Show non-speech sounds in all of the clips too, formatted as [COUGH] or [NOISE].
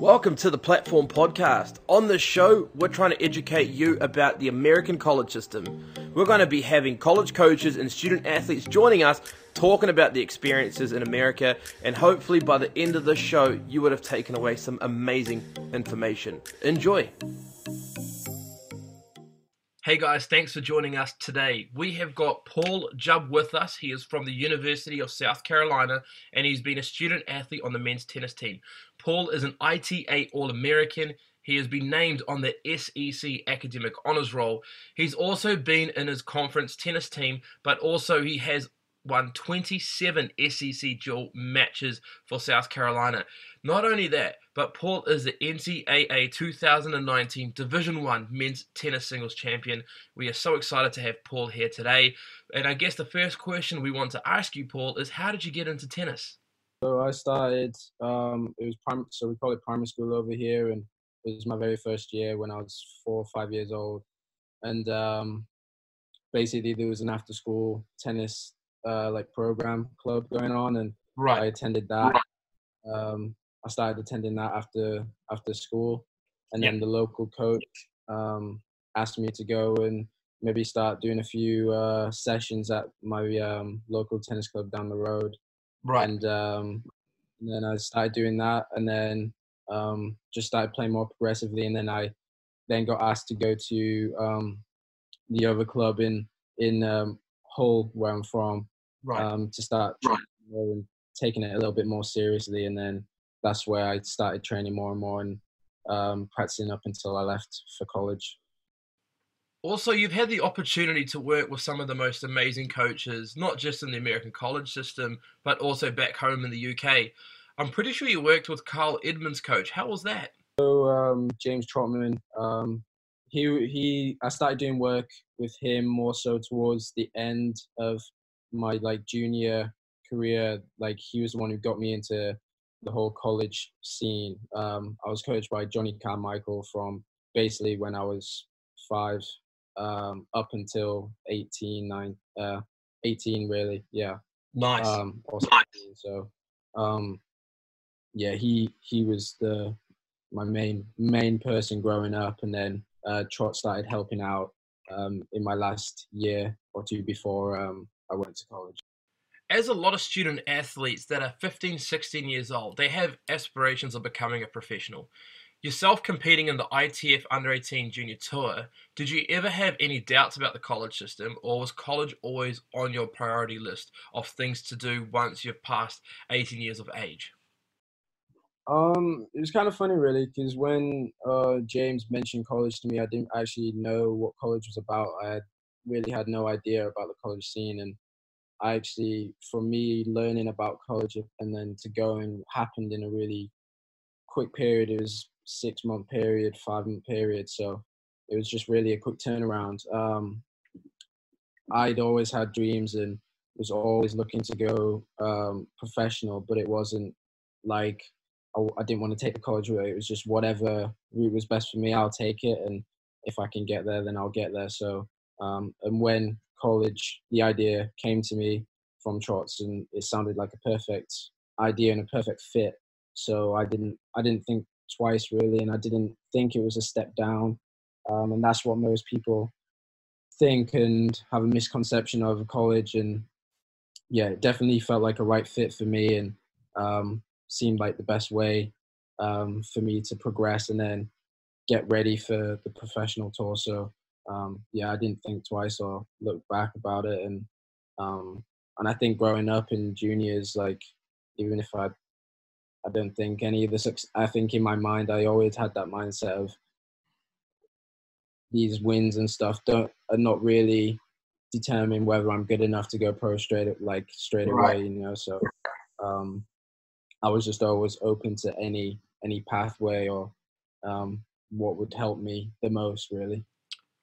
Welcome to the Platform Podcast. On this show, we're trying to educate you about the American college system. We're going to be having college coaches and student athletes joining us talking about the experiences in America, and hopefully by the end of the show, you would have taken away some amazing information. Enjoy. Hey guys, thanks for joining us today. We have got Paul Jubb with us. He is from the University of South Carolina and he's been a student athlete on the men's tennis team. Paul is an ITA All American. He has been named on the SEC Academic Honors Roll. He's also been in his conference tennis team, but also he has won 27 SEC dual matches for South Carolina. Not only that, but Paul is the NCAA 2019 Division 1 men's tennis singles champion. We are so excited to have Paul here today. And I guess the first question we want to ask you, Paul, is how did you get into tennis? So I started, um, it was prim- so we call it primary school over here, and it was my very first year when I was four or five years old. And um, basically, there was an after school tennis uh, like program club going on, and right. I attended that. Um, I started attending that after after school, and then the local coach um, asked me to go and maybe start doing a few uh, sessions at my um, local tennis club down the road. Right. And, um, and then I started doing that, and then um, just started playing more progressively, and then I then got asked to go to um, the other club in in um, Hull, where I'm from, right. um, to start right. and taking it a little bit more seriously. And then that's where I started training more and more and um, practicing up until I left for college. Also, you've had the opportunity to work with some of the most amazing coaches, not just in the American college system, but also back home in the UK. I'm pretty sure you worked with Kyle Edmund's coach. How was that? So um, James Trotman, um, he he. I started doing work with him more so towards the end of my like junior career, like he was the one who got me into the whole college scene. Um, I was coached by Johnny Carmichael from basically when I was five um, up until 18, nine, uh, 18 really, yeah. Nice. Um, nice. So, um, yeah, he he was the my main main person growing up, and then uh, Trot started helping out um, in my last year or two before um, I went to college. As a lot of student athletes that are 15, 16 years old, they have aspirations of becoming a professional. Yourself competing in the ITF Under 18 Junior Tour, did you ever have any doubts about the college system, or was college always on your priority list of things to do once you've passed 18 years of age? Um, it was kind of funny, really, because when uh, James mentioned college to me, I didn't actually know what college was about. I really had no idea about the college scene. And I actually, for me, learning about college and then to go and happened in a really quick period. It was six month period, five month period. So it was just really a quick turnaround. Um, I'd always had dreams and was always looking to go um, professional, but it wasn't like I, I didn't want to take the college route. It was just whatever route was best for me, I'll take it. And if I can get there, then I'll get there. So um, and when college, the idea came to me from Trots, and it sounded like a perfect idea and a perfect fit. So I didn't, I didn't think twice really, and I didn't think it was a step down. Um, and that's what most people think and have a misconception of college. And yeah, it definitely felt like a right fit for me, and um, seemed like the best way um, for me to progress and then get ready for the professional tour. So um, yeah, I didn't think twice or look back about it. And um, and I think growing up in juniors, like even if I I don't think any of this. I think in my mind, I always had that mindset of these wins and stuff don't are not really determine whether I'm good enough to go pro straight like straight right. away. You know, so um, I was just always open to any any pathway or um, what would help me the most, really.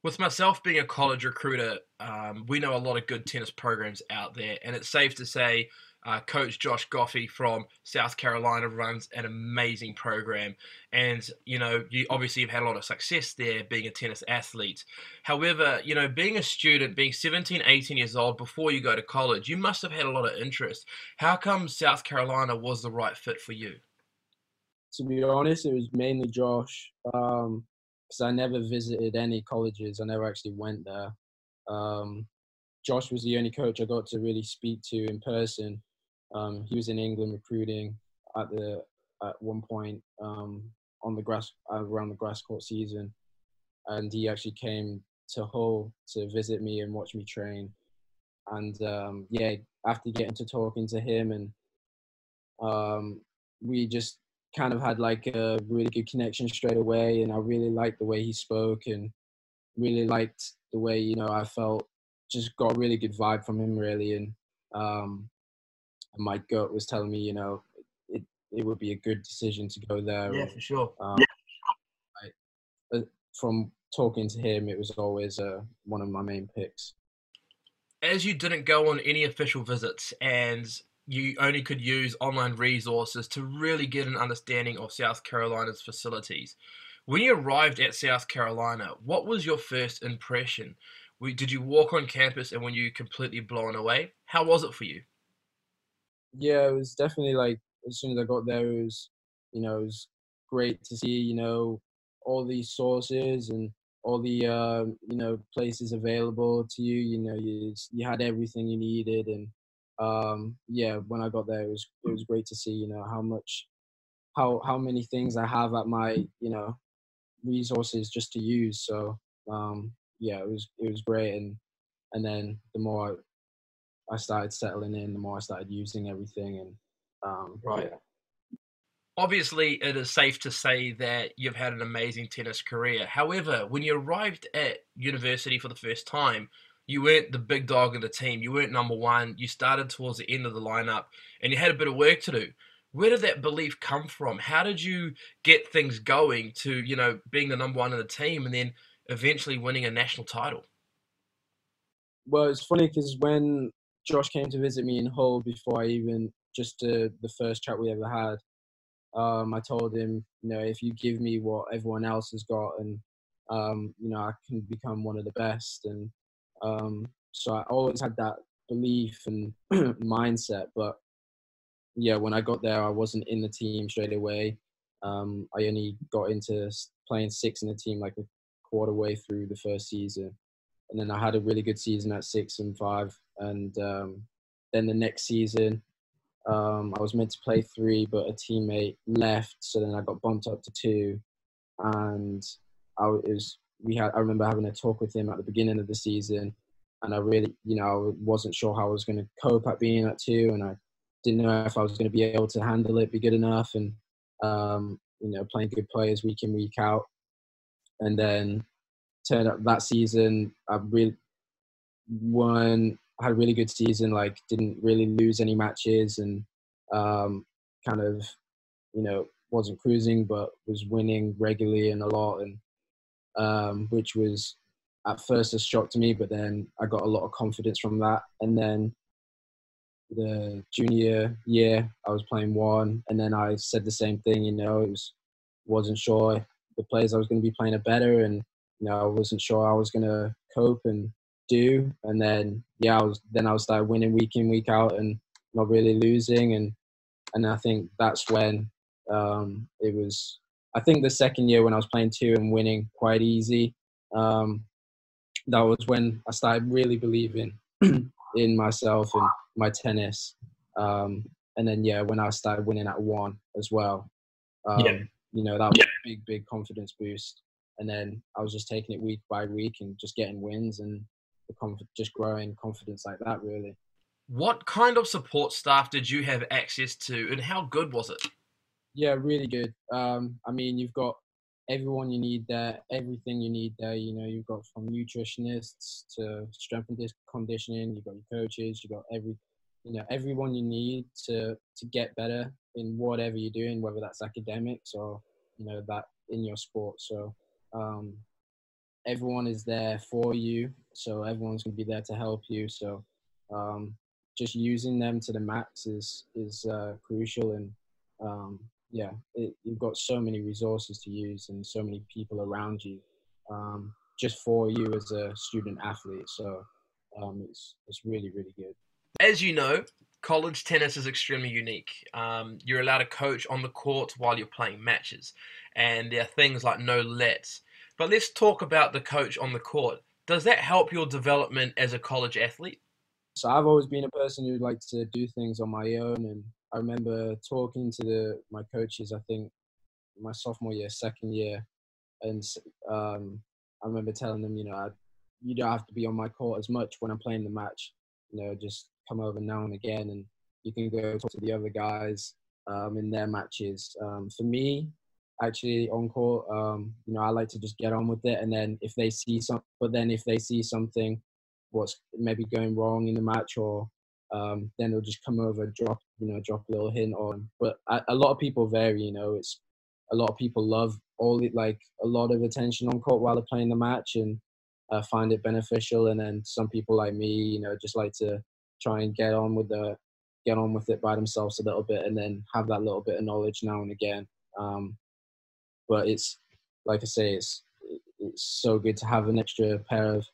With myself being a college recruiter, um, we know a lot of good tennis programs out there, and it's safe to say uh, Coach Josh Goffi from South Carolina runs an amazing program, and you know you obviously have had a lot of success there being a tennis athlete. However, you know being a student, being 17, 18 years old before you go to college, you must have had a lot of interest. How come South Carolina was the right fit for you? to be honest, it was mainly Josh. Um, because I never visited any colleges. I never actually went there. Um, Josh was the only coach I got to really speak to in person. Um, he was in England recruiting at the at one point um, on the grass around the grass court season, and he actually came to Hull to visit me and watch me train. And um, yeah, after getting to talking to him, and um, we just kind of had like a really good connection straight away. And I really liked the way he spoke, and really liked the way you know I felt. Just got a really good vibe from him, really, and um, my gut was telling me, you know, it, it would be a good decision to go there. Yeah, for sure. Um, I, uh, from talking to him, it was always uh, one of my main picks. As you didn't go on any official visits and you only could use online resources to really get an understanding of South Carolina's facilities. When you arrived at South Carolina, what was your first impression? Did you walk on campus and were you completely blown away? How was it for you? Yeah, it was definitely like as soon as I got there, it was, you know, it was great to see, you know, all these sources and all the uh, you know places available to you. You know, you you had everything you needed, and um, yeah, when I got there, it was it was great to see. You know how much how how many things I have at my you know resources just to use. So um, yeah, it was it was great, and and then the more I started settling in, the more I started using everything, and um, right. Yeah obviously it is safe to say that you've had an amazing tennis career. However, when you arrived at university for the first time, you weren't the big dog of the team. You weren't number one. You started towards the end of the lineup and you had a bit of work to do. Where did that belief come from? How did you get things going to, you know, being the number one in the team and then eventually winning a national title? Well, it's funny because when Josh came to visit me in Hull before I even just uh, the first chat we ever had, um, I told him, you know, if you give me what everyone else has got, and um, you know, I can become one of the best. And um, so I always had that belief and [CLEARS THROAT] mindset. But yeah, when I got there, I wasn't in the team straight away. Um, I only got into playing six in the team like a quarter way through the first season, and then I had a really good season at six and five. And um, then the next season, um, I was meant to play three, but a teammate left, so then I got bumped up to two, and I was we had I remember having a talk with him at the beginning of the season, and I really you know I wasn't sure how I was going to cope at being at two, and I didn't know if I was going to be able to handle it, be good enough, and um, you know playing good players week in week out, and then turned up that season I really won had a really good season. Like didn't really lose any matches and um, kind of you know wasn't cruising but was winning regularly and a lot and um, which was at first a shock to me but then I got a lot of confidence from that and then the junior year I was playing one and then I said the same thing you know it was wasn't sure the players I was going to be playing are better and you know I wasn't sure I was going to cope and do. And then yeah, I was then I was like winning week in week out and not really losing. And and I think that's when um, it was. I think the second year when I was playing two and winning quite easy, um, that was when I started really believing [CLEARS THROAT] in myself and my tennis. Um, and then yeah, when I started winning at one as well, um, yeah. you know that was yeah. a big, big confidence boost. And then I was just taking it week by week and just getting wins, and the conf- just growing confidence like that really. What kind of support staff did you have access to and how good was it? Yeah really good. Um, i mean you've got everyone you need there everything you need there you know you've got from nutritionists to strength and conditioning you've got your coaches you've got every you know everyone you need to to get better in whatever you're doing whether that's academics or you know that in your sport. So um, everyone is there for you, so everyone's gonna be there to help you. So um, just using them to the max is is uh, crucial, and um, yeah, it, you've got so many resources to use and so many people around you um, just for you as a student athlete. So um, it's it's really really good. As you know, college tennis is extremely unique. Um, you're allowed to coach on the court while you're playing matches, and there are things like no lets. But let's talk about the coach on the court. Does that help your development as a college athlete? So I've always been a person who likes to do things on my own, and I remember talking to the my coaches. I think my sophomore year, second year, and um, I remember telling them, you know, I, you don't have to be on my court as much when I'm playing the match. You know, just come over now and again, and you can go talk to the other guys um, in their matches. Um, for me, actually on court, um, you know, I like to just get on with it, and then if they see some, but then if they see something, what's maybe going wrong in the match, or um, then they'll just come over, drop, you know, drop a little hint on. But a, a lot of people vary, you know. It's a lot of people love all the, like a lot of attention on court while they're playing the match and uh, find it beneficial. And then some people like me, you know, just like to try and get on with the get on with it by themselves a little bit and then have that little bit of knowledge now and again. Um, but it's like I say, it's it's so good to have an extra pair of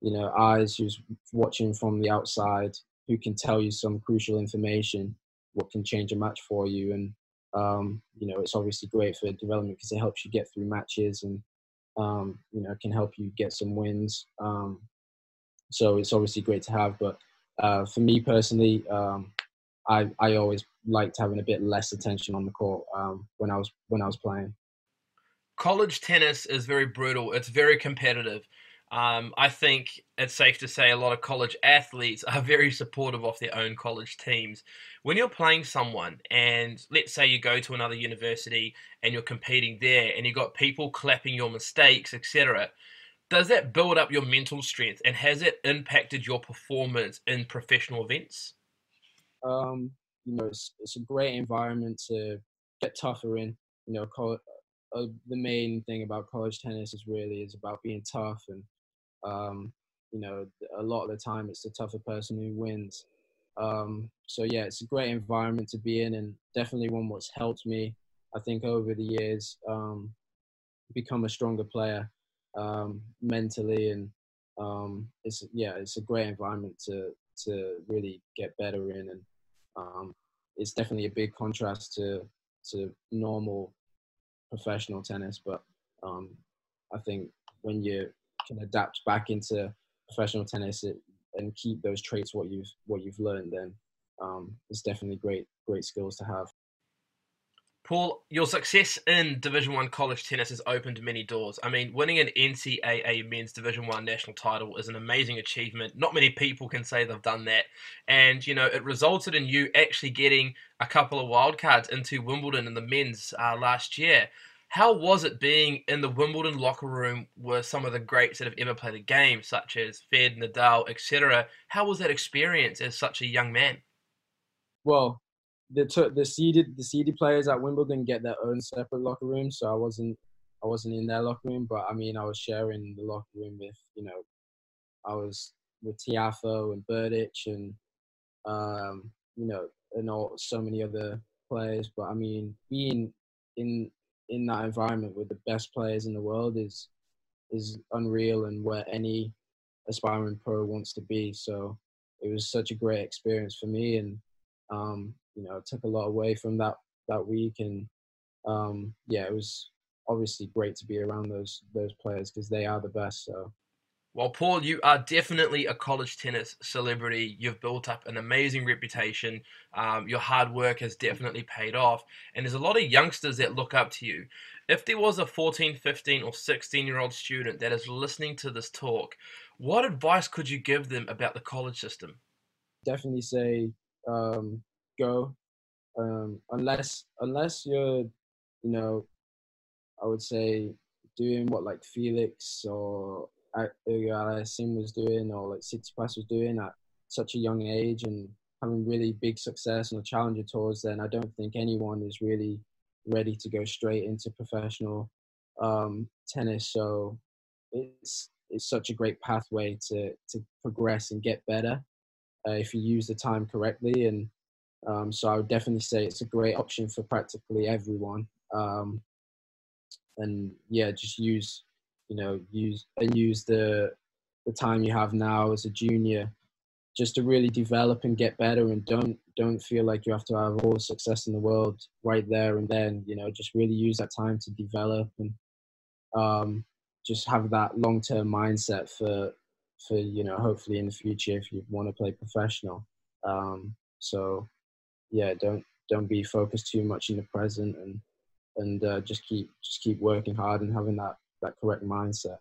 you know eyes who's watching from the outside who can tell you some crucial information what can change a match for you and um, you know it's obviously great for development because it helps you get through matches and um, you know can help you get some wins um, so it's obviously great to have but uh, for me personally um, I, I always liked having a bit less attention on the court um, when I was when I was playing college tennis is very brutal. It's very competitive. Um, I think it's safe to say a lot of college athletes are [LAUGHS] very supportive of their own college teams. When you're playing someone, and let's say you go to another university and you're competing there, and you've got people clapping your mistakes, etc., does that build up your mental strength, and has it impacted your performance in professional events? Um, you know, it's, it's a great environment to get tougher in. You know, uh, the main thing about college tennis is really is about being tough and um, you know a lot of the time it's the tougher person who wins um, so yeah it's a great environment to be in and definitely one what's helped me i think over the years um, become a stronger player um, mentally and um, it's yeah it's a great environment to to really get better in and um, it's definitely a big contrast to to normal professional tennis, but um, I think when you can adapt back into professional tennis it, and keep those traits what you've what you've learned, then um, it's definitely great great skills to have. Paul, your success in Division One college tennis has opened many doors. I mean, winning an NCAA men's Division One national title is an amazing achievement. Not many people can say they've done that, and you know it resulted in you actually getting a couple of wildcards into Wimbledon in the men's uh, last year. How was it being in the Wimbledon locker room with some of the greats that have ever played the game, such as Fed, Nadal, etc.? How was that experience as such a young man? Well, the the seeded the seeded players at Wimbledon get their own separate locker room, so I wasn't I wasn't in their locker room, but I mean I was sharing the locker room with you know I was with Tiafoe and Berdych and um, you know and all so many other players. But I mean being in in that environment with the best players in the world is is unreal and where any aspiring pro wants to be. So it was such a great experience for me and um, you know, it took a lot away from that that week, and um, yeah, it was obviously great to be around those those players because they are the best. So. Well, Paul, you are definitely a college tennis celebrity. You've built up an amazing reputation. Um, your hard work has definitely paid off. And there's a lot of youngsters that look up to you. If there was a 14, 15, or 16 year old student that is listening to this talk, what advice could you give them about the college system? Definitely say um, go um, unless unless you're you know I would say doing what like Felix or Aliassime was doing or like City Tsitsipas was doing at such a young age and having really big success on the challenger tours then I don't think anyone is really ready to go straight into professional um, tennis. So it's it's such a great pathway to to progress and get better uh, if you use the time correctly and um, so I would definitely say it's a great option for practically everyone. Um, and yeah, just use, you know, use and use the the time you have now as a junior just to really develop and get better and don't don't feel like you have to have all the success in the world right there and then you know just really use that time to develop and um, just have that long-term mindset for for you know hopefully in the future if you want to play professional um, so yeah don't don't be focused too much in the present and and uh, just keep just keep working hard and having that that correct mindset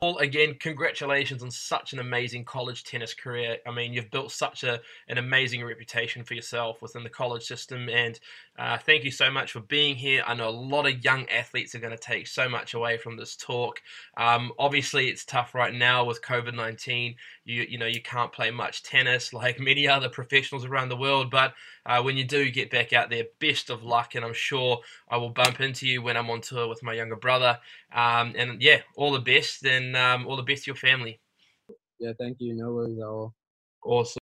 Paul, again, congratulations on such an amazing college tennis career. I mean, you've built such a, an amazing reputation for yourself within the college system, and uh, thank you so much for being here. I know a lot of young athletes are going to take so much away from this talk. Um, obviously, it's tough right now with COVID nineteen. You you know you can't play much tennis [LAUGHS] like many other professionals around the world, but uh, when you do get back out there, best of luck, and I'm sure I will bump into you when I'm on tour with my younger brother. Um, and yeah, all the best, and um, all the best to your family. Yeah, thank you. No worries at all. Awesome.